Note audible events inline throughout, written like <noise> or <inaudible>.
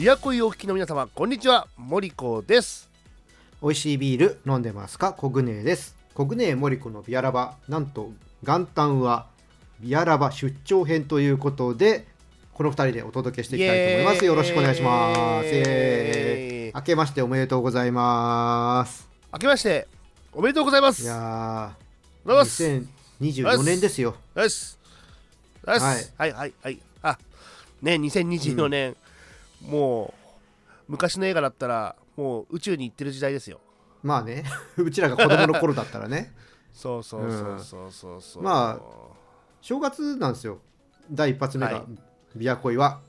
琵琶湖お聞きの皆様こんにちは。森子です。美味しいビール飲んでますか？コグネです。コグネ森子のビアラバ。なんと元旦はビアラバ出張編ということでこの2人でお届けしていきたいと思います。よろしくお願いします。明けましておめでとうございます。明けましておめでとうございます。いやどうもです。2024年ですよ。ですですはい。はいはいあね2024年、うん、もう昔の映画だったらもう宇宙に行ってる時代ですよ。まあね。<laughs> うちらが子供の頃だったらね。そうそうそうそうそうそう、う。ん、まあ正月なんですよ。第一発目が、はい、琵琶湖は。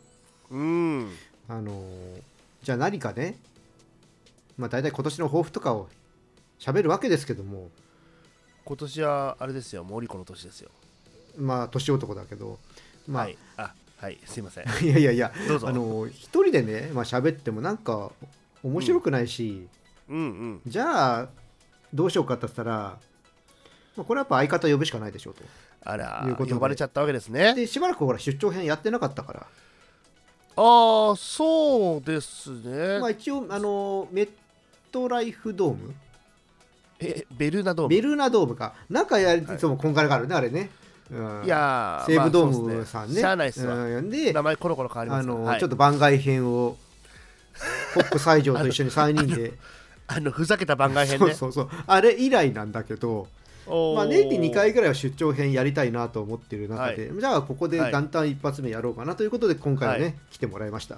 うん。あのー、じゃあ何かねまあ大体今年の抱負とかを喋るわけですけども。今年はあれですよ。森子の年ですよ。まあ年男だけど。まあ、はい、あはいすいません。<laughs> いやいやいやどうぞ。あの一人でねまあ喋ってもなんか面白くないし、うん、うんうん。じゃあどうしようかって言ったら、まあ、これはやっぱ相方呼ぶしかないでしょうと。あら呼ばれちゃったわけですね。でしばらくほら出張編やってなかったから。ああそうですね。まあ一応あのメットライフドーム？えベルナドーム？ベルナドームか。なんかやりつもこんがらがあるね、あれねいや西武ドームさんね。しゃあないっすわ。うん、で、名前コロコロ変わりますあの、はい、ちょっと番外編を、ポップ西条と一緒に3人で。あのふざけた番外編ね。そうそうそう。あれ以来なんだけど、まあ、年に2回ぐらいは出張編やりたいなと思ってる中で、はい、じゃあここで元旦一発目やろうかなということで今回はね、はい、来てもらいました。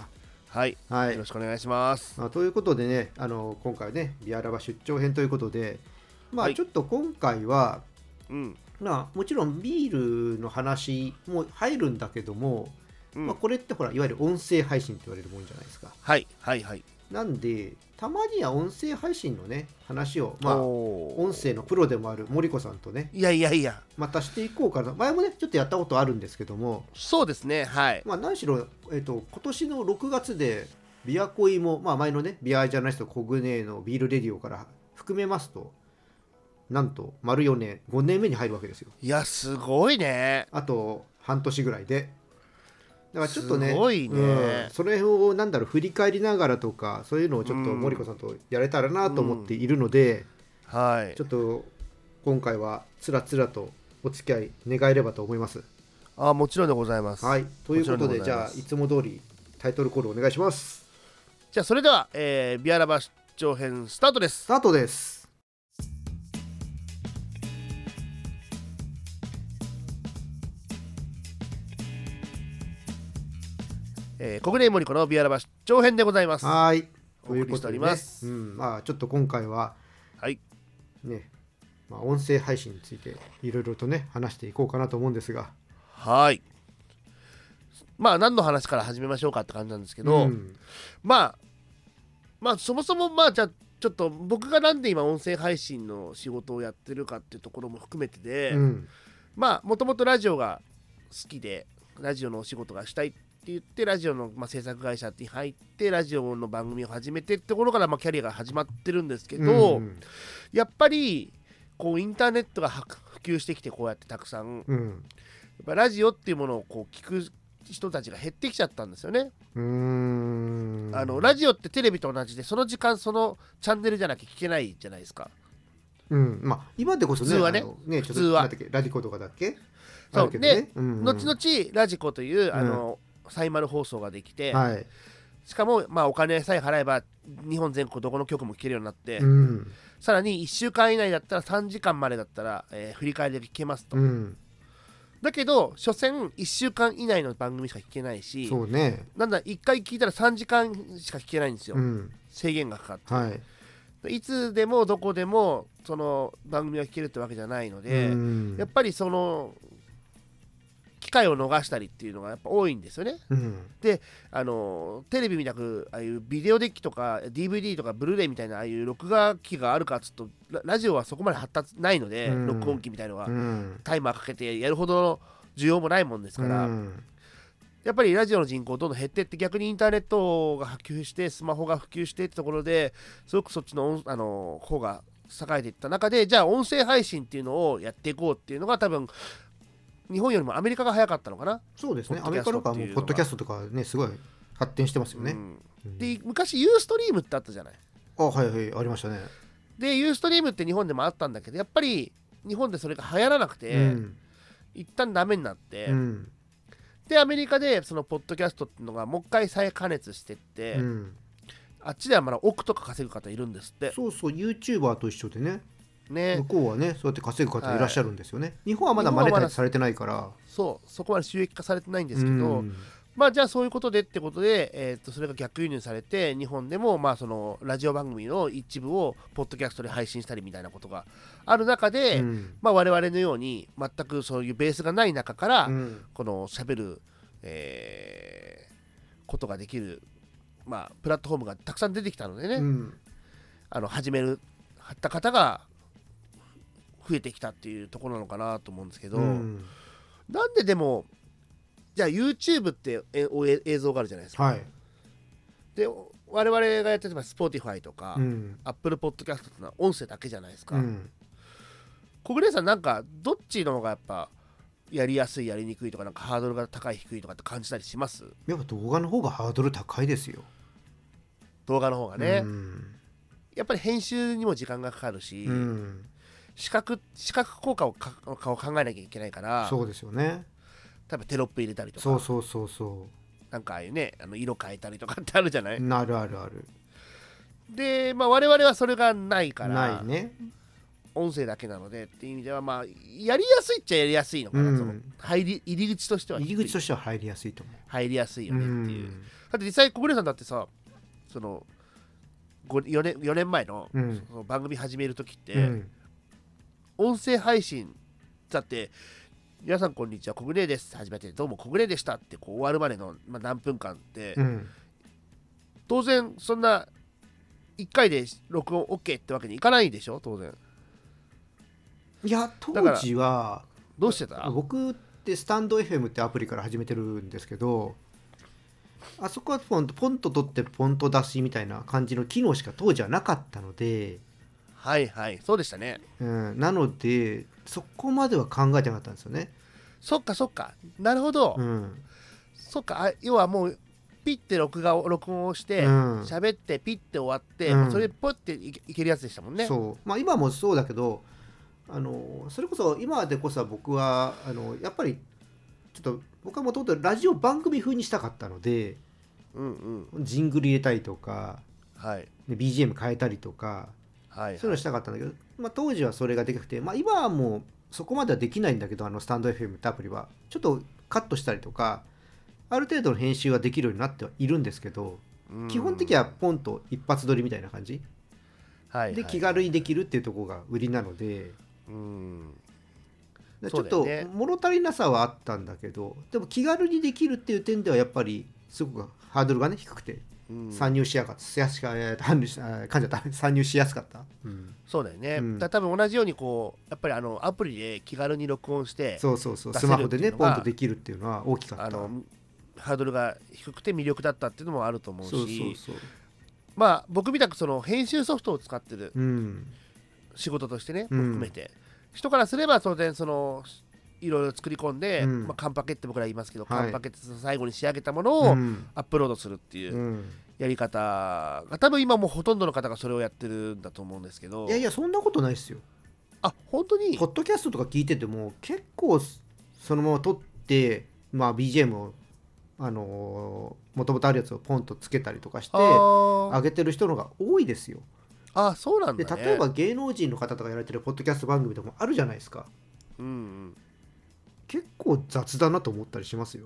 はい、はい、よろしくお願いします。まあ、ということでね、あの今回はね、ビアラバ出張編ということで、まあ、ちょっと今回は、うん、まあ、もちろんビールの話も入るんだけども、うん、まあ、これってほらいわゆる音声配信って言われるもんじゃないですか。はいはいはい。なんでたまには音声配信のね話をまあ音声のプロでもある森子さんとねいやいやいや。またしていこうかな。前もねちょっとやったことあるんですけども。そうですねはい。まあ何しろ、えーと、今年の6月でビアコイも、まあ、前のねビアジャーナリストコグネーのビールレディオから含めますとなんと丸4年5年目に入るわけですよ。いやすごいね。あと半年ぐらいで。だからちょっとねすごいね、うん、それをなんだろう振り返りながらとかそういうのをちょっと森子さんとやれたらなと思っているので、うん、はい。ちょっと今回はつらつらとお付き合い願えればと思います。あもちろんでございます。はい。ということでじゃあいつも通りタイトルコールお願いします。じゃあそれでは、えー、ビアラバ出張編スタートです。スタートですえー、国連森子のビアラバ出張編でございます。はい。ということで、ね、うん、まあちょっと今回ははい。ね。まあ、音声配信についていろいろとね話していこうかなと思うんですが。はい。まあ何の話から始めましょうかって感じなんですけど、うん、まあまあそもそもまあじゃあちょっと僕がなんで今音声配信の仕事をやってるかっていうところも含めてで、うん、まあもともとラジオが好きでラジオのお仕事がしたいって言ってラジオの、まあ、制作会社に入ってラジオの番組を始めてってところから、まあ、キャリアが始まってるんですけど、うん、やっぱりこうインターネットが普及してきてこうやってたくさん、うん、やっぱラジオっていうものをこう聞く人たちが減ってきちゃったんですよね。あのラジオってテレビと同じでその時間そのチャンネルじゃなきゃ聞けないじゃないですか。うん。まあ、今でこそね、普通はね、ね普通は。ラジコとかだっけ？そう、ね、で、うん。うん、後々ラジコという、あの、サイマル放送ができて、はい、しかも、まあ、お金さえ払えば日本全国どこの局も聞けるようになって、うん、さらに1週間以内だったら3時間までだったら、えー、振り返りで聞けますと、うん、だけど所詮1週間以内の番組しか聞けないしそう、ね、なんだ1回聞いたら3時間しか聞けないんですよ、うん、制限がかかって、はい。いつでもどこでもその番組が聞けるってわけじゃないので、やっぱりその機会を逃したりっていうのがやっぱ多いんですよね。うん、であのテレビみたくああいうビデオデッキとか DVD とかブルーレイみたいなああいう録画機があるかっつとラジオはそこまで発達ないので、うん、録音機みたいのが、うん、タイマーかけてやるほどの需要もないもんですから。やっぱりラジオの人口どんどん減ってって逆にインターネットが普及してスマホが普及してってところですごくそっちのあの方が栄えていった中でじゃあ音声配信っていうのをやっていこうっていうのが多分日本よりもアメリカが早かったのかな？そうですね。アメリカとかもポッドキャストとかねすごい発展してますよね、で昔ユーストリームってあったじゃない？あはいはい。ありましたね。でユーストリームって日本でもあったんだけどやっぱり日本でそれが流行らなくて、うん。一旦ダメになって、うん。でアメリカでそのポッドキャストっていうのがもう一回再加熱してって、うん。あっちではまだ億とか稼ぐ方いるんですって。そうそう YouTuber と一緒でねね。向こうはねそうやって稼ぐ方いらっしゃるんですよね、日本はまだマネタイズされてないから。そう。そこまで収益化されてないんですけど、うん。まあじゃあそういうことでってことで、えー、とそれが逆輸入されて日本でもまあそのラジオ番組の一部をポッドキャストで配信したりみたいなことがある中で、うん。まあ、我々のように全くそういうベースがない中から、うん。このしゃべる、えーことができる、まあ、プラットフォームがたくさん出てきたのでね、うん。あの始めるった方が増えてきたっていうところなのかなと思うんですけど、うん。なんででもじゃあ YouTube ってえおえ映像があるじゃないですか。はい、で我々がやってる Spotify とか、うん、Apple Podcast ってのは音声だけじゃないですか。うん。小暮さんなんかどっちの方がやっぱやりやすいやりにくいとかなんかハードルが高い低いとかって感じたりします？やっぱ動画の方がハードル高いですよ。動画の方がね、うん。やっぱり編集にも時間がかかるし、うん視覚視覚効果をかを考えなきゃいけないからそうですよね。例えばテロップ入れたりとかそうそうそうそ。なんかああいうねあの色変えたりとかってあるじゃない？うなるあるある。で、まあ、我々はそれがないからないね。音声だけなのでっていう意味ではまあやりやすいっちゃやりやすいのかな、うんその入り入り口としては入り口としては入りやすいと思う。入りやすいよねっていう、んだって実際小暮さんだってさその 4, 年4年前の,、うんその番組始める時って、うん音声配信。だって皆さんこんにちは。小暮です。始めてどうも小暮でしたってこう終わるまでの、まあ、何分間って、うん。当然そんな1回で録音 OK ってわけにいかないでしょ？当然。いや当時はどうしてた？僕ってスタンド FM ってアプリから始めてるんですけどあそこはポンとポンと取ってポンと出しみたいな感じの機能しか当時はなかったので、はいはいそうでしたね。うん、なのでそこまでは考えてなかったんですよね。そっかそっか。なるほど、うん。そっかあ要はもうピッて録画を録音をしてうん。喋、ってピッて終わって、うん。それポッていけいけるやつでしたもんね。そう。まあ今もそうだけどあのそれこそ今でこそ僕はあのやっぱりちょっと僕はもともとラジオ番組風にしたかったのでうんうん。ジングル入れたりとか、はい。ね BGM 変えたりとかはいそういうのしたかったんだけど、まあ、当時はそれができなくて、まあ、今はもうそこまではできないんだけどあのスタンド FM ってアプリは。ちょっとカットしたりとかある程度の編集はできるようになってはいるんですけどうん。基本的にはポンと一発撮りみたいな感じ。はいで気軽にできるっていうところが売りなので。うん。ちょっと物足りなさはあったんだけどでも気軽にできるっていう点ではやっぱりすごくハードルがね低くて。うん参入しやかった。しやすかえー参入しあ噛んじゃった。参入しやすかった、うん。そうだよね、うん。多分同じようにこうやっぱりあのアプリで気軽に録音してそうそうそう。スマホでねポンとできるっていうのは大きかった。あのハードルが低くて魅力だったっていうのもあると思うし。そうそうそう。まあ僕みたくその編集ソフトを使ってるうん。仕事としてね、うん。含めて。人からすれば当然そのいろいろ作り込んで、うん。まあ、カンパケって僕ら言いますけど、はい。カンパケって最後に仕上げたものうをん。アップロードするっていううん。やり方が多分今もうほとんどの方がそれをやってるんだと思うんですけど。いやいやそんなことないですよ。あ本当に？ポッドキャストとか聞いてても結構そのまま撮ってまあ BGM をあのもともとあるやつをポンとつけたりとかして上げてる人の方が多いですよ。あそうなんでだね。例えば芸能人の方とかやられてるポッドキャスト番組とかもあるじゃないですか結構雑だなと思ったりしますよ。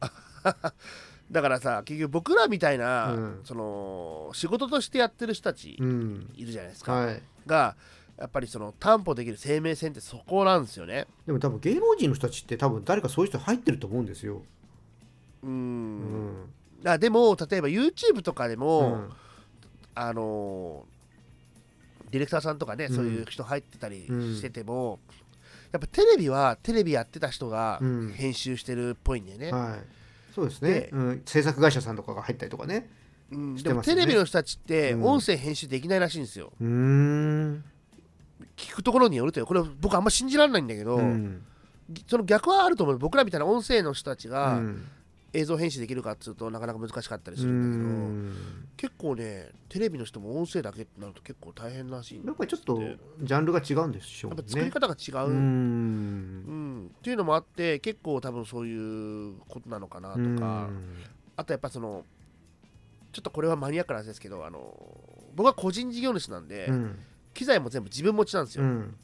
<laughs> だからさ結局僕らみたいな、うん。その仕事としてやってる人たちうん。いるじゃないですか、はい。がやっぱりその担保できる生命線ってそこなんですよね。でも多分芸能人の人たちって多分誰かそういう人入ってると思うんですよ。ううん。ん。あでも例えば YouTube とかでも、うん。あのーディレクターさんとかね、うんそういう人入ってたりうん。してても、やっぱテレビはテレビやってた人がうん。編集してるっぽいんだよね、はい。そうですね。で、うん、制作会社さんとかが入ったりとかね。うん。でもテレビの人たちってうん。音声編集できないらしいんですよ、うーん。聞くところによるとよ。これ僕あんま信じられないんだけど、うん。その逆はあると思う。僕らみたいな音声の人たちうがん映像編集できるかっつうとなかなか難しかったりするんだけど結構ねテレビの人も音声だけってなると結構大変らしいやっぱりちょっとジャンルが違うんでしょうね。やっぱ作り方が違う。うん。っていうのもあって結構多分そういうことなのかなとか。あとやっぱそのちょっとこれはマニアックなんですけどあの僕は個人事業主なんで、うん、機材も全部自分持ちなんですよ、うん、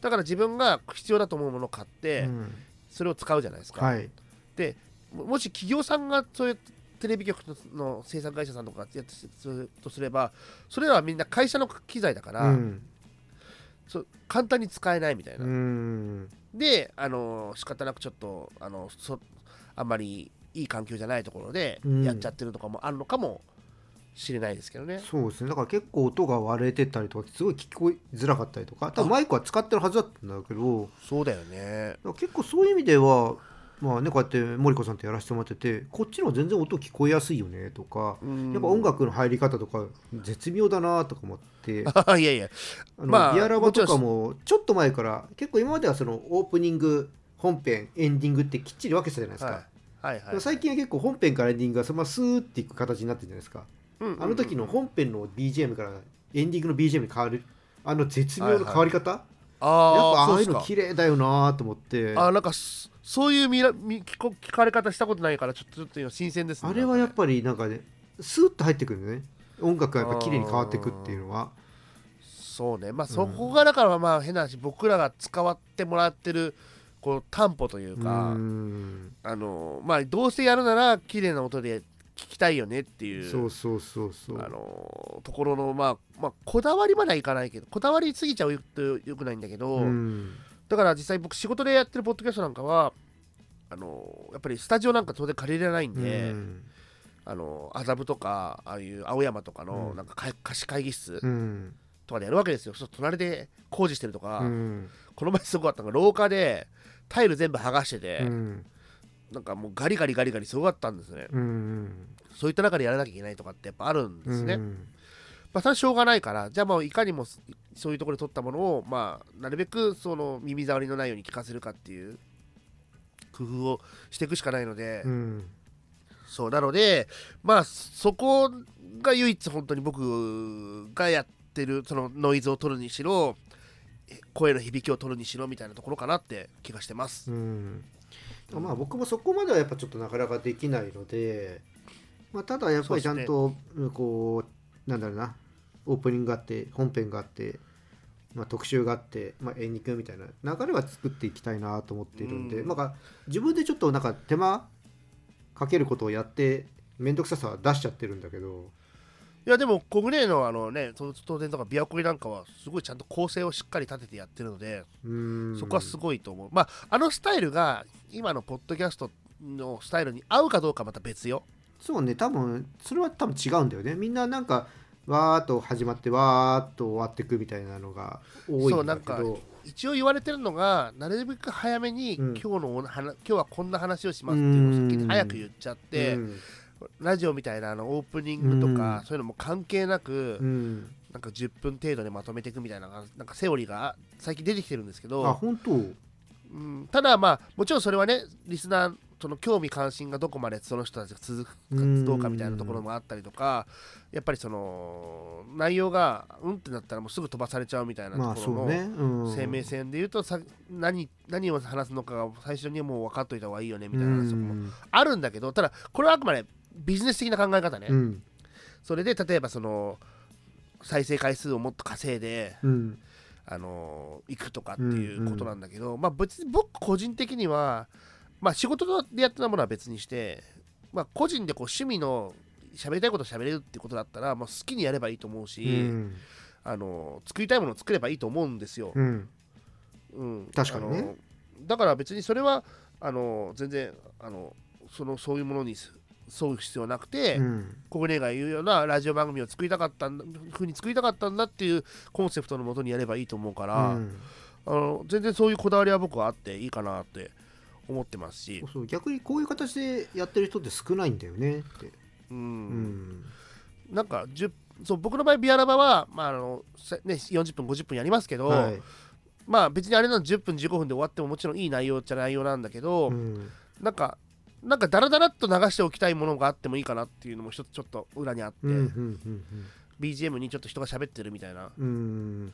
だから自分が必要だと思うものを買って、うん、それを使うじゃないですか、はい、でもし企業さんがそういうテレビ局の制作会社さんとかやってすとすればそれらはみんな会社の機材だから、うん、そ簡単に使えないみたいな。であの仕方なくちょっとあのそあんまりいい環境じゃないところでやっちゃってるとかもあるのかもしれないですけどね、そうですね。だから結構音が割れてたりとかすごい聞こえづらかったりとか多分マイクは使ってるはずだったんだけどそうだよね。結構そういう意味ではまあねこうやって森子さんとやらせてもらっててこっちの全然音聞こえやすいよねとかやっぱ音楽の入り方とか絶妙だなとか思って <laughs> いやいや。あの、まあ、ビアラバとかもちょっと前から結構今まではそのオープニング本編エンディングってきっちり分けてたじゃないですか、はい。はいはい、最近は結構本編からエンディングがそのままスーっていく形になってるじゃないですか、うんうんうん、あの時の本編の BGM からエンディングの BGM に変わるあの絶妙な変わり方、はいはい、あやっぱああいうの綺麗だよなと思って。あなんかそういう見ら見聞こ聞かれ方したことないからちょっとちょっと今新鮮ですねあれはやっぱりなんかねスーッと入ってくるね。音楽がやっぱ綺麗に変わっていくっていうのは。そうね。まあそこがだからまあ変な話僕らが使わってもらってるこう担保というかあのまあどうせやるなら綺麗な音で聞きたいよねっていうそうそうそうそう。あのところのまあまあこだわりまではいかないけどこだわりすぎちゃうとよくないんだけどだから実際僕仕事でやってるポッドキャストなんかはあのやっぱりスタジオなんか当然借りれないんで、うん、あの麻布とかああいう青山とかのなんか貸し会議室とかでやるわけですよ、そ隣で工事してるとか、うん、この前すごかったのが廊下でタイル全部剥がしてて、うん、なんかもうガリガリガリガリすごかったんですね、そういった中でやらなきゃいけないとかってやっぱあるんですね、まあ、それはしょうがないからじゃあもういかにもそういうところで撮ったものを、まあ、なるべくその耳障りのないように聞かせるかっていう工夫をしていくしかないので、うん、そうなのでまあそこが唯一本当に僕がやってるそのノイズを取るにしろ声の響きを取るにしろみたいなところかなって気がしてます。うんまあ僕もそこまではやっぱちょっとなかなかできないので、まあ、ただやっぱりちゃんとこうなんだろうなオープニングがあって本編があってまあ、特集があって、まあ、演劇みたいな流れは作っていきたいなと思っているんで、うん、なんか自分でちょっとなんか手間かけることをやって面倒くささは出しちゃってるんだけどいやでもコグネのあのね当然とかビアコリなんかはすごいちゃんと構成をしっかり立ててやってるのでそこはすごいと思う。まああのスタイルが今のポッドキャストのスタイルに合うかどうかまた別よ。そうね多分それは多分違うんだよね。みんななんかわーっと始まってわーっと終わっていくみたいなのが多いんだけど。一応言われてるのがなるべく早めに、今日の今日はこんな話をしますっていうのを先に早く言っちゃって、ラジオみたいなあのオープニングとか、そういうのも関係なく、なんか10分程度でまとめていくみたいななんかセオリーが最近出てきてるんですけどあ本当、うん、ただまあもちろんそれはねリスナーその興味関心がどこまでその人たちが続くかどうかみたいなところもあったりとかやっぱりその内容がうんってなったらもうすぐ飛ばされちゃうみたいなところの生命線で言うとさ何何を話すのかが最初にもう分かっといた方がいいよねみたいな話もあるんだけどただこれはあくまでビジネス的な考え方ね、それで例えばその再生回数をもっと稼いで、あの行くとかっていうことなんだけど、まあ別に僕個人的にはまあ仕事でやってたものは別にして、まあ、個人でこう趣味の喋りたいこと喋れるってことだったら、まあ、好きにやればいいと思うし、うん、あの作りたいものを作ればいいと思うんですよ。うん、うん、確かにね。だから別にそれはあの全然あのそのそういうものに沿う必要なくて、うん、コグネが言うようなラジオ番組を作りたかったんだふうに作りたかったんだっていうコンセプトのもとにやればいいと思うから、うん、あの全然そういうこだわりは僕はあっていいかなって思ってます。し逆にこういう形でやってる人って少ないんだよねって。うん、うん、なんかそう僕の場合ビアラバは、まああのね、40分50分やりますけど、はい、まあ別にあれの10分15分で終わってももちろんいい内容っちゃ内容なんだけど、うん、なんかなんかダラダラっと流しておきたいものがあってもいいかなっていうのも一つちょっと裏にあって、うんうんうんうん。BGM にちょっと人が喋ってるみたいな。っうん。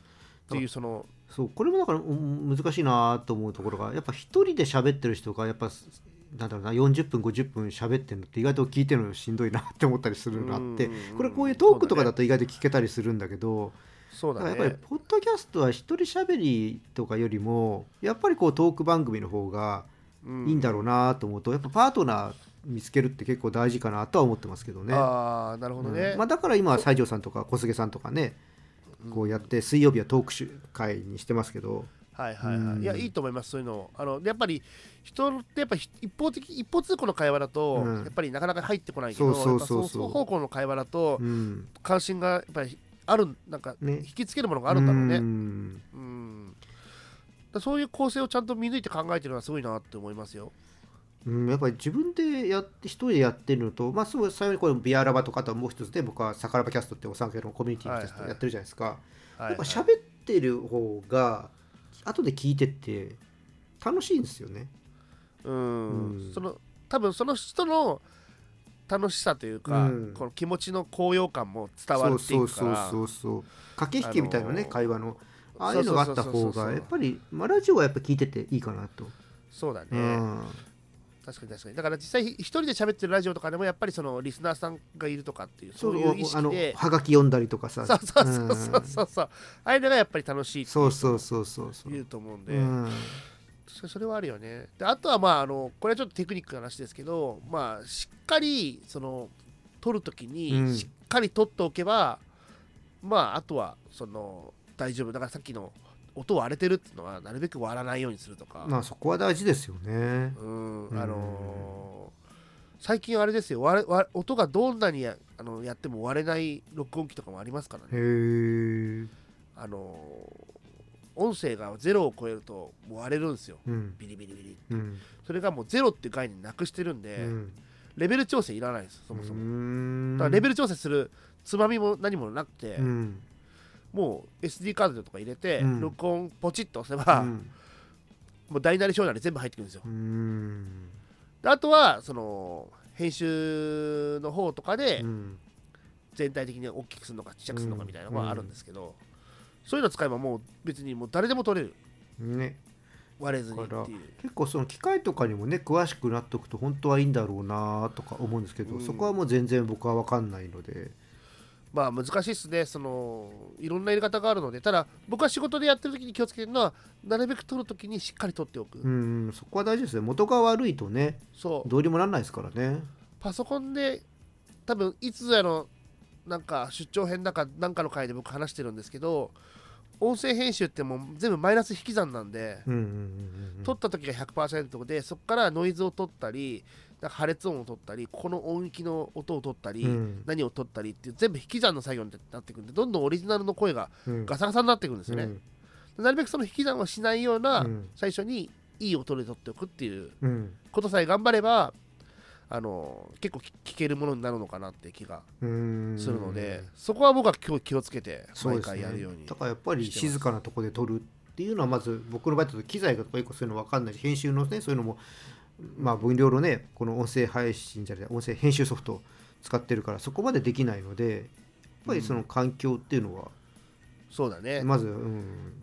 ていうそのそうこれもだからうん難しいなと思うところがやっぱ一人で喋ってる人がやっぱなんだろうな40分50分喋ってるのって意外と聞いてるのしんどいなって思ったりするのがあってこれこういうトークとかだと意外と聞けたりするんだけどそうだだからやっねぱりポッドキャストは一人喋りとかよりもやっぱりこうトーク番組の方がうんいいんだろうなと思うとやっぱパートナー見つけるって結構大事かなとは思ってますけどね。ああなるほどね、うん。まあ、だから今は西条さんとか小菅さんとかねこうやって水曜日はトーク会にしてますけど、はいはいはい、うん。いやいいと思いますそういうの。あのやっぱり人ってやっぱ一方的一方通行の会話だと、うん。やっぱりなかなか入ってこないけどそうそうそう方向の会話だとうん。関心がやっぱりあるなんかね。引きつけるものがあるんだろうね、ん。うん。だそういう構成をちゃんと見抜いて考えてるのはすごいなって思いますよ。うん、やっぱり自分でやって一人でやってるのと、まあ、すごい最後にこれビアラバとかあともう一つで僕はサカラバキャストってお酒のコミュニティのキャストはいはい。やってるじゃないですか、はいやっぱ喋ってる方が後で聞いてって楽しいんですよね。うん。うん。その多分その人の楽しさというか、うん。この気持ちの高揚感も伝わっていそうそうくからそうそう。駆け引きみたいなね、あのー。会話のああいうのがあった方がやっぱり、まあ、ラジオはやっぱ聞いてていいかなと。そうだね、うん。確かに確かに。だから実際一人で喋ってるラジオとかでもやっぱりそのリスナーさんがいるとかっていうそういう意識ではがき読んだりとかさ。そうそうそうそうそう。そうああいうのがやっぱり楽しいそうそうそうそうそう。言うと思うんで、うん。そそれはあるよね。であとはまああのこれはちょっとテクニックな話ですけどまあしっかりその撮るときうん。にしっかり撮っておけば、まああとはその大丈夫。だからさっきの音割れてるっていうのはなるべく割らないようにするとか、まあそこは大事ですよね。うん。うん。あのー最近あれですよ。割れ割れ音がどんなにやあのやっても割れない録音機とかもありますからへねえ。あのー音声がゼロを超えるともう割れるんですよ。うん。ビリビリビリうん。それがもうゼロっていう概念なくしてるんで、うん。レベル調整いらないですそもそも、もだからレベル調整するつまみも何もなくて、うんもう SD カードとか入れて、うん。録音ポチッと押せば、うん。もう大なり小なり全部入ってくるんですよ。うん。であとはその編集の方とかでうん。全体的に大きくするのかちっちゃくするのかみたいなのがあるんですけど、そういうの使えばもう別にもう誰でも撮れる。ね。割れずにっていう。結構その機械とかにもね詳しくなっておくと本当はいいんだろうなとか思うんですけど、うん。そこはもう全然僕は分かんないのでまあ難しいっすね。そのいろんなやり方があるのでただ僕は仕事でやってる時に気をつけてるのはなるべく撮る時にしっかり撮っておく、うんそこは大事ですね。元が悪いとねそう。どうにもなんないですからね。パソコンで多分いつやのなんか出張編だかなんかの回で僕話してるんですけど音声編集ってもう全部マイナス引き算なんで、うんうんうんうん撮った時が100%でそこからノイズを取ったりなんか破裂音を取ったりこの音域の音を取ったり、うん。何を取ったりっていう全部引き算の作業になってくるんでどんどんオリジナルの声がうん。ガサガサになってくるんですよね、なるべくその引き算をしないようなうん。最初にいい音で取っておくっていううん。ことさえ頑張ればあの結構聞聞けるものになるのかなって気がうん。するので、そこは僕は今日気をつけて毎回やるようにだからやっぱり静かなところで撮るっていうのはまず僕の場合だと機材が結構そういうの分かんないし編集のねそういうのもまあ分量のねこの音声配信じゃない音声編集ソフトを使ってるからそこまでできないのでやっぱりその環境っていうのはそうだね、まずうん。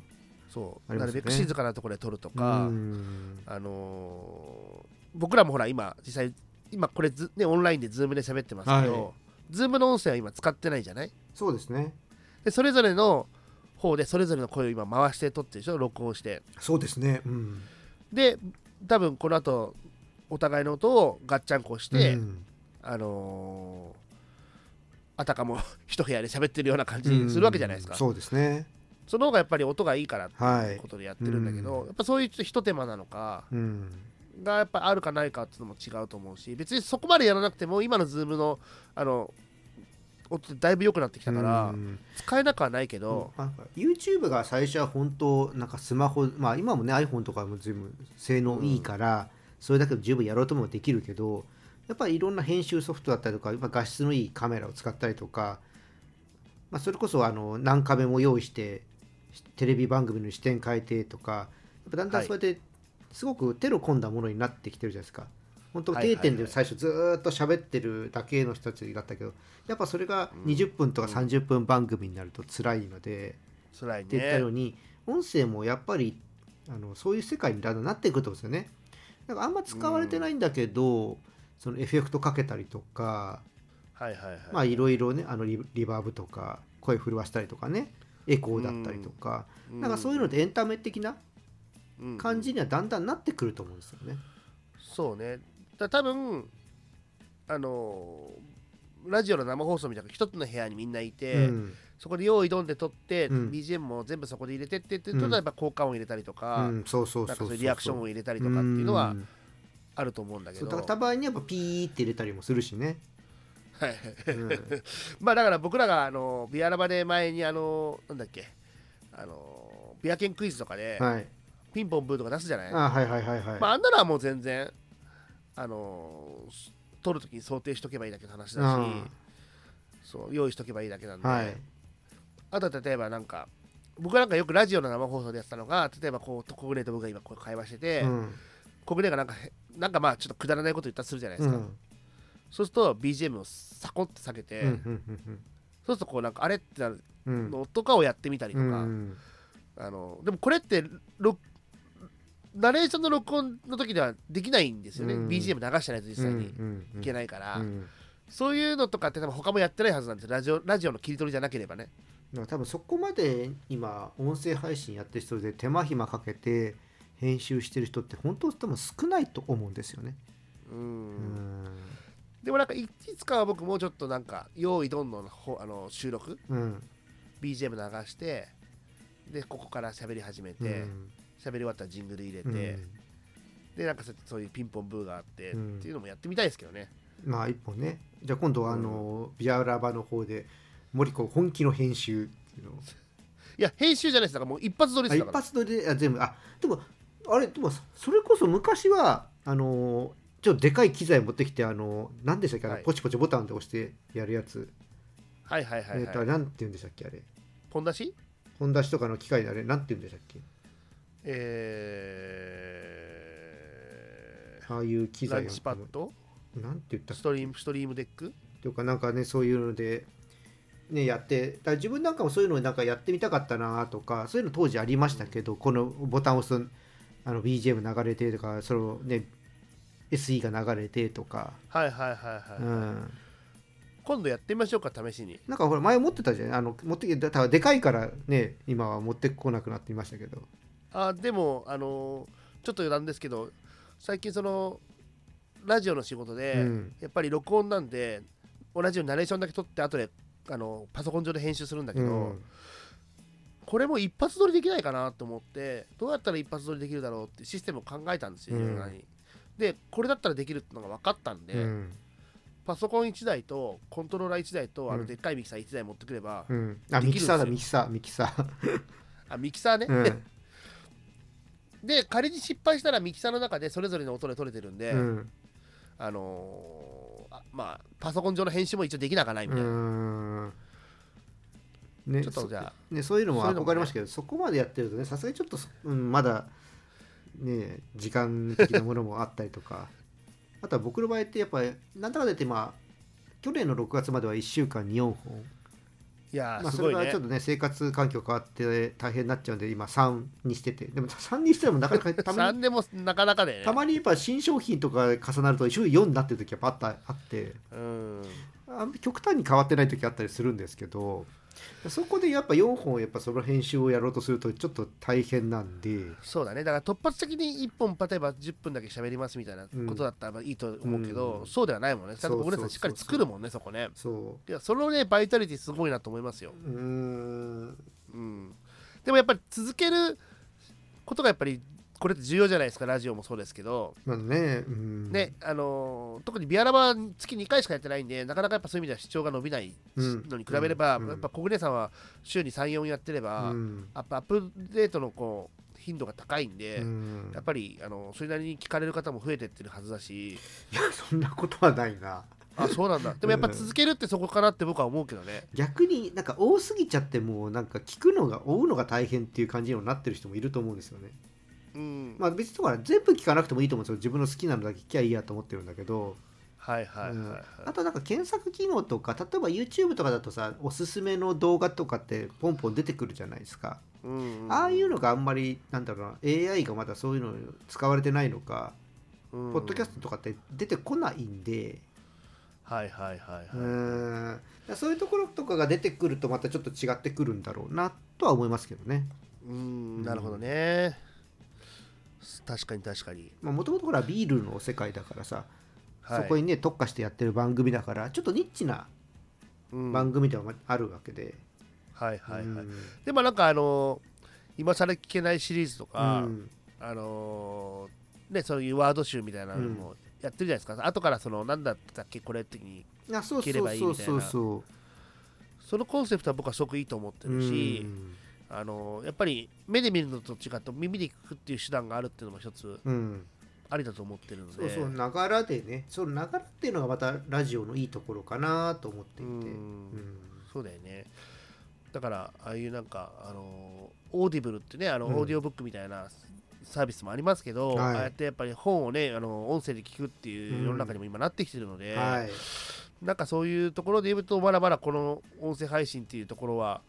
そう、なるべく静かなところで撮るというか、ん。あのー僕らもほら今実際今これず、ね、オンラインで Zoom で喋ってますけど、はい。 Zoom の音声は今使ってないじゃない？そうですね。でそれぞれの方でそれぞれの声を今回して撮ってるでしょ？録音して。そうですね。うん。で多分この後お互いの音をガッチャンコして、うん。あのーあたかも <laughs> 一部屋で喋ってるような感じにするわけじゃないですか、うんそうですね。その方がやっぱり音がいいからってはい。いうことでやってるんだけど、うん。やっぱそういうひと手間なのかうん。がやっぱあるかないかっていうのも違うと思うし別にそこまでやらなくても今のズームのあの音ってだいぶ良くなってきたから、うん。使えなくはないけど、なん。か YouTube が最初は本当なんかスマホまあ今もね iPhone とかも全部性能いいから、それだけで十分やろうともできるけどやっぱりいろんな編集ソフトだったりとかやっぱ画質のいいカメラを使ったりとか、まあ、それこそあの何カメも用意してテレビ番組の視点変えてとかやっぱだんだんそうやってすごく手の込んだものになってきてるじゃないですか。本当定点で最初ずーっと喋ってるだけの人たちだったけどやっぱそれが20分とか30分番組になると辛いので、辛いって言ったようねに音声もやっぱりあのそういう世界にだんだんなっていくと思うんですよね。だからあんま使われてないんだけど、そのエフェクトかけたりとかはいはいはいまあいろいろねあのリリバーブとか声震わしたりとかねエコーだったりとか、なんかそういうのでエンタメ的なうん感じにはだんだんなってくると思うんですよね。そうね。だ多分あのラジオの生放送みたいな一つの部屋にみんないて、うんそこで用意どんで撮って、うん。BGM も全部そこで入れてってってうん。例えば効果音入れたりとか、うん、そうそうそうそう。そういうリアクションを入れたりとかっていうのはんあると思うんだけど、そうだからたまにやっぱピーって入れたりもするしね。はいうんまあだから僕らがあのビアラバで前にあのなんだっけあのビアケンクイズとかで、はい。ピンポンブーとか出すじゃない？あはいはいはいはい。まあ、あんなのはもう全然あの撮るときに想定しとけばいいだけの話だしあそう用意しとけばいいだけなんで、はい。あとは例えばなんか僕なんかよくラジオの生放送でやってたのが例えばこう小暮と僕が今こう会話してて、うん。小暮がなんかへなんかまあちょっとくだらないこと言ったりするじゃないですか、うん。そうすると BGM をサコッて下げて、うんうんそうするとこうなんかあれってなるのとかをやってみたりとか、うん。あのでもこれってろナレーションの録音の時ではできないんですよね、うん。BGM 流してないと実際にいけないから、うん。そういうのとかって多分他もやってないはずなんですよ。ラジオラジオの切り取りじゃなければねだから多分そこまで今音声配信やってる人で手間暇かけて編集してる人って本当多分少ないと思うんですよね。うん。うんでもなんかいいつかは僕もうちょっとなんか用意どんどんあの収録？うん。BGM 流してでここから喋り始めうてん。喋、り終わったらジングル入れて、うん。でなんかそういうピンポンブーがあって、うん。っていうのもやってみたいですけどね。まあ一本ね。じゃあ今度はあの、ビアラバの方で森子本気の編集っていうのを。いや編集じゃないです。だからもう一発撮りです。だから。発撮りであ全部。あでもあれでもそれこそ昔はあのちょっとでかい機材持ってきてあの何でしたっけあの、はい。ポチポチボタンで押してやるやつ、はいはいはい、はい。えっ、とあれなんて言うんでしたっけあれ。ポン出し？本出しとかの機械であれなんて言うんでしたっけ？えああいう機ー、ラ材ンチパッド？なんて言ったっストリームストリームデック？けとかなんかねそういうのでねやってだ自分なんかもそういうのなんかやってみたかったなとかそういうの当時ありましたけど、このボタンを押すとあの BGM 流れてとかそのね SE が流れてとか、はいはいはいはい、うん、今度やってみましょうか試しに。なんかほら前持ってたじゃん。あの持ってきてだからでかいからね今は持ってこなくなっていましたけど。あでもあのーちょっと余談ですけど最近そのラジオの仕事で、うん。やっぱり録音なんで同じようにナレーションだけ撮って後であのパソコン上で編集するんだけど、うん。これも一発撮りできないかなと思ってどうやったら一発撮りできるだろうってシステムを考えたんですよ、うん。でこれだったらできるってのが分かったんで、うん。パソコン1台とコントローラー1台とあうん。のでっかいミキサー1台持ってくれば、うん、あミキサーだミキサーミキサー、あミキサーね、うん。で仮に失敗したらミキサーの中でそれぞれの音で撮れてるんで、うん。あのーあまあパソコン上の編集も一応できなかないみたいな、うん。ねちょっとじゃそね、そういうのも憧れましたけどそこまでやってるとねさすがにちょっと、うん、まだね時間的なものもあったりとか。<laughs> あとは僕の場合ってやっぱりなんだかんだ言ってまあ去年の6月までは1週間に4本、いやー、まあ、それがちょっとね生活環境変わって大変になっちゃうんで今3にしてて。でも3にしてもなかなか <laughs> たまに3でもなかなかでね。たまにやっぱ新商品とか重なると週4になってる時やっぱあったあって。うん。あんまり極端に変わってない時あったりするんですけどそこでやっぱ4本やっぱその編集をやろうとするとちょっと大変なんで。そうだね。だから突発的に1本例えば10分だけ喋りますみたいなことだったらいいと思うけど、うん。そうではないもんね。ちゃんと小そうそうそう。暮さんしっかり作るもんねそこね。そいやそのねバイタリティすごいなと思いますよ、うん、でもやっぱり続けることがやっぱりこれって重要じゃないですか。ラジオもそうですけど、まあねうん。ねあのー特にビアラバは月2回しかやってないんでなかなかやっぱそういう意味では視聴が伸びないうん。のに比べれば、うん。やっぱ小暮さんは週に34やってれば、うん。アップアップデートのこう頻度が高いんで、うん。やっぱりあのそれなりに聞かれる方も増えてってるはずだし。いやそんなことはないな。あそうなんだ。でもやっぱ続けるってそこかなって僕は思うけどね。逆になんか多すぎちゃってもうなんか聞くのが追うのが大変っていう感じにもなってる人もいると思うんですよねうん。まあ別にだから全部聞かなくてもいいと思うんですよ。自分の好きなのだけ聞きゃいいやと思ってるんだけど、はいはいはい、うん。はいあとなんか検索機能とか例えば YouTube とかだとさおすすめの動画とかってポンポン出てくるじゃないですか、うんうんああいうのがあんまりなんだろうな AI がまだそういうの使われてないのか、うん。ポッドキャストとかって出てこないんで、はいはいはいはい、うん。そういうところとかが出てくるとまたちょっと違ってくるんだろうなとは思いますけどね。うん。なるほどね確かに確かに、もともとほらビールの世界だからさ、はい、そこにね特化してやってる番組だからちょっとニッチなうん。番組ではあるわけで、はいはいはい、うん。でもなんかあの今更聞けないシリーズとか、うん。あのーねそういうワード集みたいなのもやってるじゃないですか、後からその何だったっけこれってにあそう切ればいいみたいな。そうそうそそのコンセプトは僕はすごくいいと思ってうるし、うんあのーやっぱり目で見るのと違って耳で聞くっていう手段があるっていうのも一つうん。ありだと思ってるので。そうそうながらでね。そのながらっていうのがまたラジオのいいところかなと思っていて、うん。うん。そうだよね。だからああいうなんかあの Audible ってねあのうん。オーディオブックみたいなサービスもありますけど、はい。ああやってやっぱり本をねあの音声で聞くっていう世の中にも今なってきてるので、はい。なんかそういうところで言うとまだまだこの音声配信っていうところは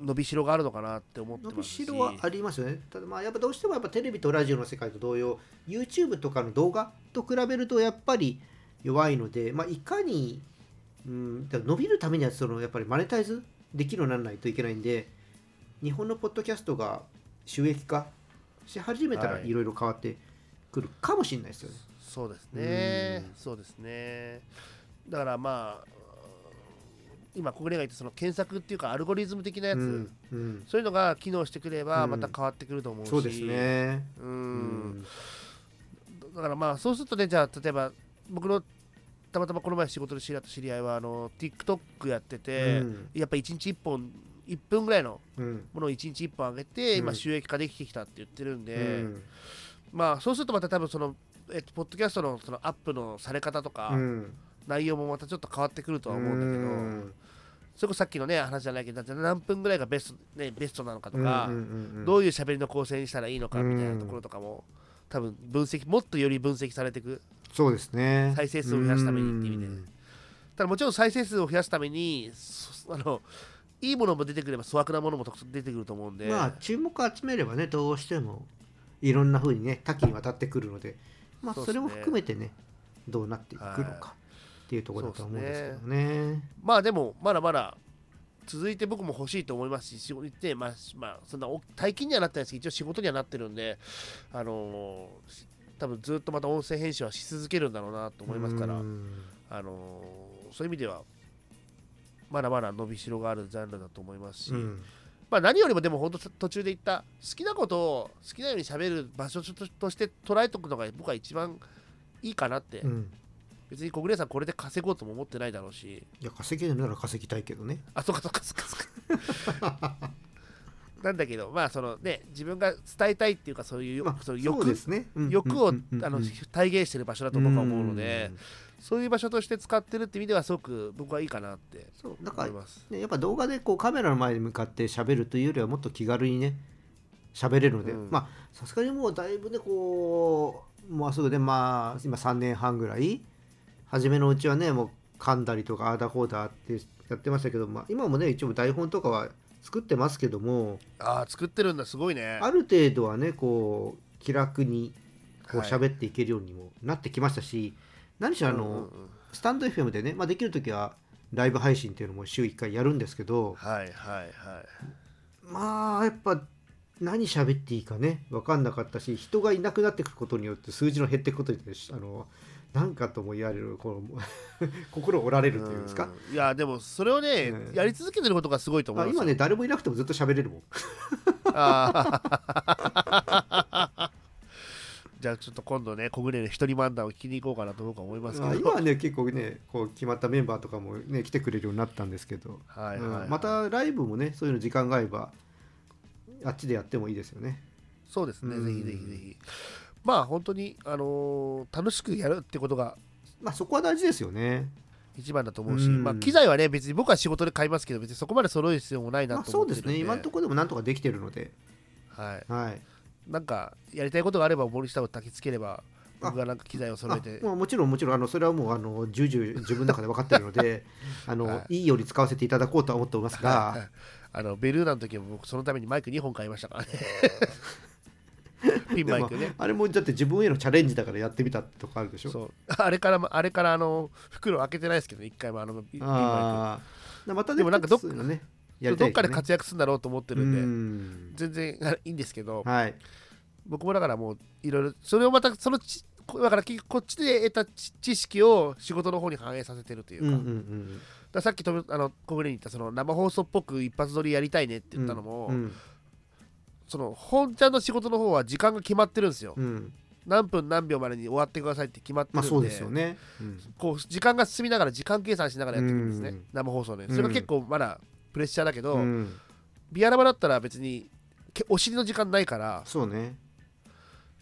伸びしろがあるのかなって思って伸びますし。しろはありますよね。ただまあやっぱどうしてもやっぱテレビとラジオの世界と同様 YouTube とかの動画と比べるとやっぱり弱いので、まあ、いかに、うん、伸びるためにはそのやっぱりマネタイズできるようにならないといけないんで日本のポッドキャストが収益化し始めたらはい。いろいろ変わってくるかもしれないですよね。そうですね。うん。そうですね。だからまあ今小暮が言ったその検索っていうかアルゴリズム的なやつ、うんうん。そういうのが機能してくればうん。また変わってくると思うし、そうですね。ううん。んだからまあそうするとねじゃあ例えば僕のたまたまこの前仕事で知り合った知り合いはあの TikTok やってて、うん。やっぱ1日1本1分ぐらいのうん。ものを1日1本上げて、うん。今収益化できてきたって言ってるんで、うん。まあそうするとまた多分そのえっと、ポッドキャストのそのアップのされ方とか、うん内容もまたちょっと変わってくるとは思うんだけど、うん。それこそさっきのね話じゃないけど何分ぐらいがベスト,、ね、ベストなのかとか、どういう喋りの構成にしたらいいのかみたいなところとかも、多分分析もっとより分析されていく。そうですね。再生数を増やすためにっていう意味で。んただもちろん再生数を増やすためにそあのいいものも出てくれば粗悪なものも出てくると思うんで、まあ注目を集めればねどうしてもいろんな風にね多岐にわたってくるので。まあそれも含めてねどうなっていくのはいかっていうところだと思うんですけどね。まあでもまだまだ続いて僕も欲しいと思いますし仕事に行ってまあ、まあ、そんなお大金にはなってないですけど一応仕事にはなってるんであのーし多分ずっとまた音声編集はし続けるんだろうなと思いますから、うんあのーそういう意味ではまだまだ伸びしろがあるジャンルだと思いますし、うん。まあ、何よりもでも本当途中で言った好きなことを好きなように喋る場所ととして捉えておくのが僕は一番いいかなって、うん別に小暮さんこれで稼ごうとも思ってないだろうし。いや稼げるなら稼ぎたいけどね。あそうかそうかそうかそうか。<laughs> なんだけどまあそのね自分が伝えたいっていうかそういう,、まあその欲ですね。うん欲を、うんあの体現してる場所だと僕は思うのでんそういう場所として使ってるって意味ではすごく僕はいいかなってそうだから思います。ねやっぱ動画でこうカメラの前に向かって喋るというよりはもっと気軽にね喋れるので、うん。まあさすがにもうだいぶねこうもうすぐでまあ今3年半ぐらい初めのうちはねもう噛んだりとかああだこうだってやってましたけど、まあ、今もね一応台本とかは作ってますけどもああ作ってるんだすごいね。ある程度はねこう気楽にこうはい。喋っていけるようにもなってきましたし、何しろあの、うんうんうん。スタンド FM でね、まあ、できる時はライブ配信っていうのも週1回やるんですけどはいはいはい。まあやっぱ何喋っていいかね分かんなかったし人がいなくなってくることによって数字の減っていくことによってあのなんかとも言われるこの <laughs> 心折られるというんですか、うん。いやでもそれをね、うんやり続けてることがすごいと思あいます。よ今ね誰もいなくてもずっと喋れるもん。<laughs> じゃあちょっと今度ね小暮の一人漫談を聞きに行こうかなと僕は思いますけど。あ今はね結構ねこう決まったメンバーとかもね来てくれるようになったんですけど、はいはい、うんまたライブもねそういうの時間が合えばあっちでやってもいいですよね。そうですね、うん。ぜひぜひぜひまあ本当にあのー楽しくやるってことがまあそこは大事ですよね。一番だと思うし、うん。まあ機材はね別に僕は仕事で買いますけど別にそこまで揃える必要もないなまあとそうですね。今のところでもなんとかできてるので。はい、はい。なんかやりたいことがあれば森下を焚きつければ僕がなんか機材を揃えて。ももちろんもちろんあのそれはもうあの重々自分の中で分かってるので <laughs> あの、はい、いいように使わせていただこうとは思っておりますが、はいはい、あのベルーナの時は僕そのためにマイク2本買いましたからね <laughs> ピンマイクね。あれもだって自分へのチャレンジだからやってみたってとこあるでしょ？そう。あれからあれからあの袋開けてないですけど一回もあのピンマイク。また、ね、でもなんかどっかねどっかで活躍するんだろうと思ってるんで全然いいんですけど、はい、僕もだからもういろいろそれをまたそのだからこっちで得た知識を仕事の方に反映させてるというか。うんうんうん、ださっきとあの小暮に言ったその生放送っぽく一発撮りやりたいねって言ったのも、うんうん、その本ちゃんの仕事の方は時間が決まってるんですよ、うん、何分何秒までに終わってくださいって決まってるんで,、まあ、そうですよね、こう時間が進みながら時間計算しながらやってくるんですね、生放送で。それが結構まだプレッシャーだけど、ビアラバだったら別にお尻の時間ないからそうね。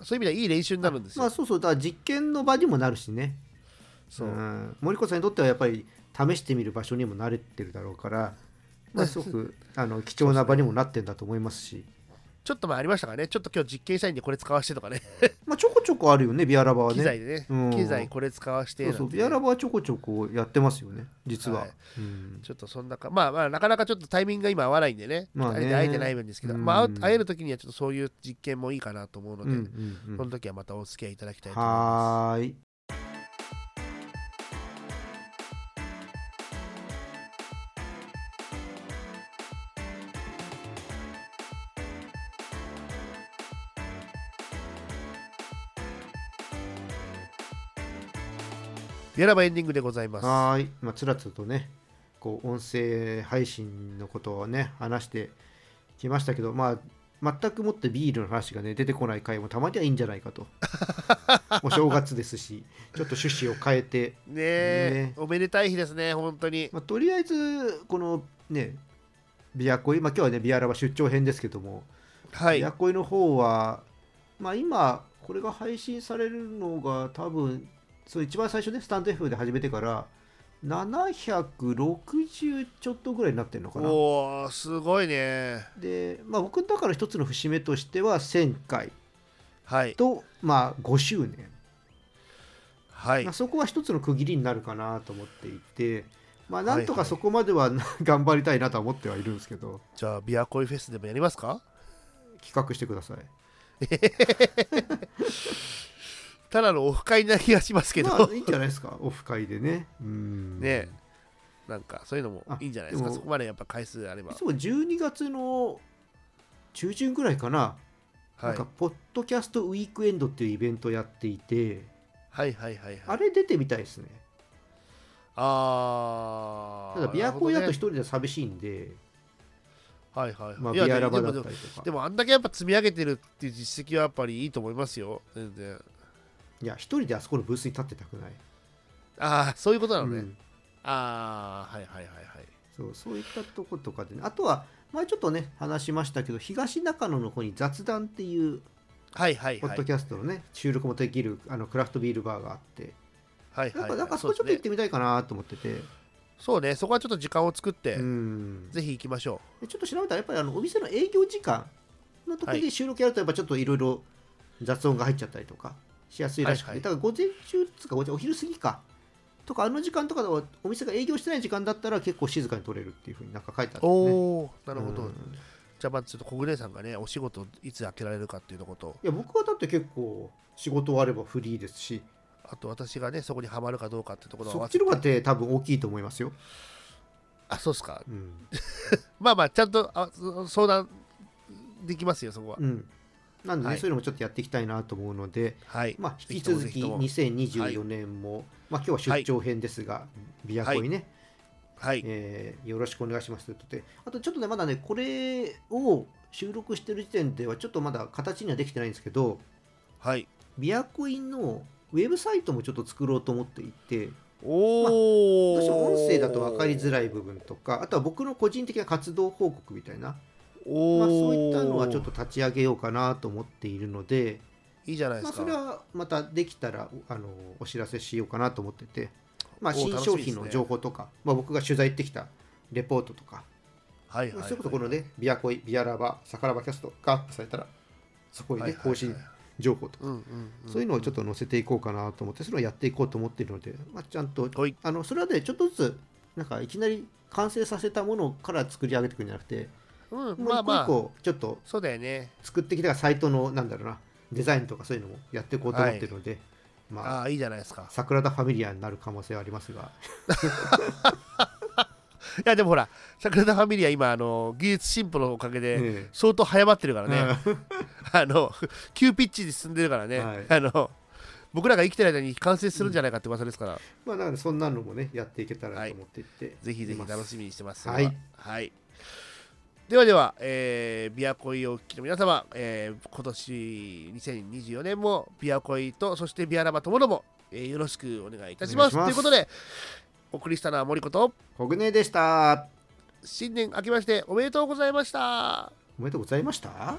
そういう意味ではいい練習になるんですよ。まあ、そうそう。だから実験の場にもなるしね。そう、うん、森子さんにとってはやっぱり試してみる場所にも慣れてるだろうから、まあ、すごく <laughs> あの貴重な場にもなってんだと思いますし。ちょっと前ありましたかね、ちょっと今日実験したいんでこれ使わせてとかね。<laughs> まあちょこちょこあるよね、ビアラバはね。機材でね、うん、機材これ使わせて、そうそう、ビアラバはちょこちょこやってますよね、実は。はいうん、ちょっとそんなか、まあまあ、なかなかちょっとタイミングが今合わないんでね、まあ、ね会えてないんですけど、うん、まあ、会える時にはちょっとそういう実験もいいかなと思うので、うんうんうん、その時はまたお付き合いいただきたいと思います。はい。やらばエンディングでございます。はい、まあ、つらつらとね、こう音声配信のことをね、話してきましたけど、まあ、全くもってビールの話がね、出てこない回もたまにはいいんじゃないかと。<laughs> お正月ですし、ちょっと趣旨を変えて。ねえ、ね、おめでたい日ですね、本当に。まあ、とりあえず、このね、ビアコイ、まあ、今日はね、ビアラは出張編ですけども、はい、ビアコイの方は、まあ、今、これが配信されるのが多分そう一番最初ねスタンド F で始めてから760ちょっとぐらいになってるのかな。おおすごいね。でまあ僕だから一つの節目としては1000回。はい。と、まあ5周年。はい。まあ、そこは一つの区切りになるかなと思っていてまあなんとかそこまでは、はいはい、頑張りたいなとは思ってはいるんですけど。じゃあビアコイフェスでもやりますか？企画してください <laughs> ただのオフ会な気がしますけど、まあ、いいんじゃないですか。オフ会でね。うん。ね。なんかそういうのもいいんじゃないですか。そこまでやっぱ回数あれば。そう12月の中旬ぐらいかな、はい、なんかポッドキャストウィークエンドっていうイベントやっていて。はいはいはい、はい、あれ出てみたいですね。ああただビアコーだと一人で寂しいんで、はいはいはい、まあ、ビアラバだったりとか。でもあんだけやっぱ積み上げてるっていう実績はやっぱりいいと思いますよ。全然いや一人であそこのブースに立ってたくない。ああそういうことなのね、うん、ああはいはいはいはい。そうそういったとことかでね。あとは前ちょっとね話しましたけど東中野の方に雑談っていうはいはいポッドキャストのね収録もできるあのクラフトビールバーがあって。はいはい、はい、なんかそこちょっと行ってみたいかなと思ってて。そうね。そこはちょっと時間を作ってぜひ行きましょう。ちょっと調べたらやっぱりあのお店の営業時間のところで収録やるとやっぱちょっといろいろ雑音が入っちゃったりとかしやすいらしくて、はいはい、だから午前中つかお昼過ぎか。とかあの時間とかお店が営業してない時間だったら結構静かに取れるっていうふうになんか書いてあって、ね、おなるほど、うん、じゃあまずちょっと小暮さんがねお仕事いつ開けられるかっていうとこと。いや僕はだって結構仕事あればフリーですし。あと私がねそこにはまるかどうかってところそっちの方がって。多分大きいと思いますよ。あそうっすか、うん、<laughs> まあまあちゃんとあ相談できますよそこは、うんなんでね、はい、そういうのもちょっとやっていきたいなと思うので、はい、まあ、引き続き2024年も、はい、まあ、今日は出張編ですが、琵琶湖にね、はい。えー、よろしくお願いしますということで、あとちょっとね、まだね、これを収録してる時点では、ちょっとまだ形にはできてないんですけど、はい、琵琶湖のウェブサイトもちょっと作ろうと思っていて、おまあ、私音声だと分かりづらい部分とか、あとは僕の個人的な活動報告みたいな、まあ、そういったのはちょっと立ち上げようかなと思っているのでいいじゃないですか、まあ、それはまたできたらあのお知らせしようかなと思ってて、まあ、新商品の情報とか、ね、まあ、僕が取材行ってきたレポートとか、はいはい、はい、そういうことこのねビアコイビアラバサカラバキャストがアップされたらそこにね、更新情報とか、そういうのをちょっと載せていこうかなと思ってそれをやっていこうと思っているので、まあ、ちゃんとはい。あのそれはねちょっとずつなんかいきなり完成させたものから作り上げていくんじゃなくて、うんもうまあ。まあちょっとそうだよね。作ってきたサイトのなんだろうなデザインとかそういうのもやっていこうと思ってるので、まあああいいじゃないですか。桜田ファミリアになる可能性はありますが。<laughs> いやでもほら桜田ファミリア今あの技術進歩のおかげでえ相当早まってるからえね、<laughs> あの急ピッチで進んでるからね、はい。あの僕らが生きてる間に完成するんじゃないかって噂ですから、まあだからそんなのもねやっていけたらと思っていって、ぜひぜひ楽しみにしてます。はい。はいではでは、えー、ビアコイをお聞きの皆様、えー今年2024年もビアコイとそしてビアラバともども、えーよろしくお願いいたします。ということで、お送りしたのは森子とコグネでした新年明けましておめでとうございました。おめでとうございました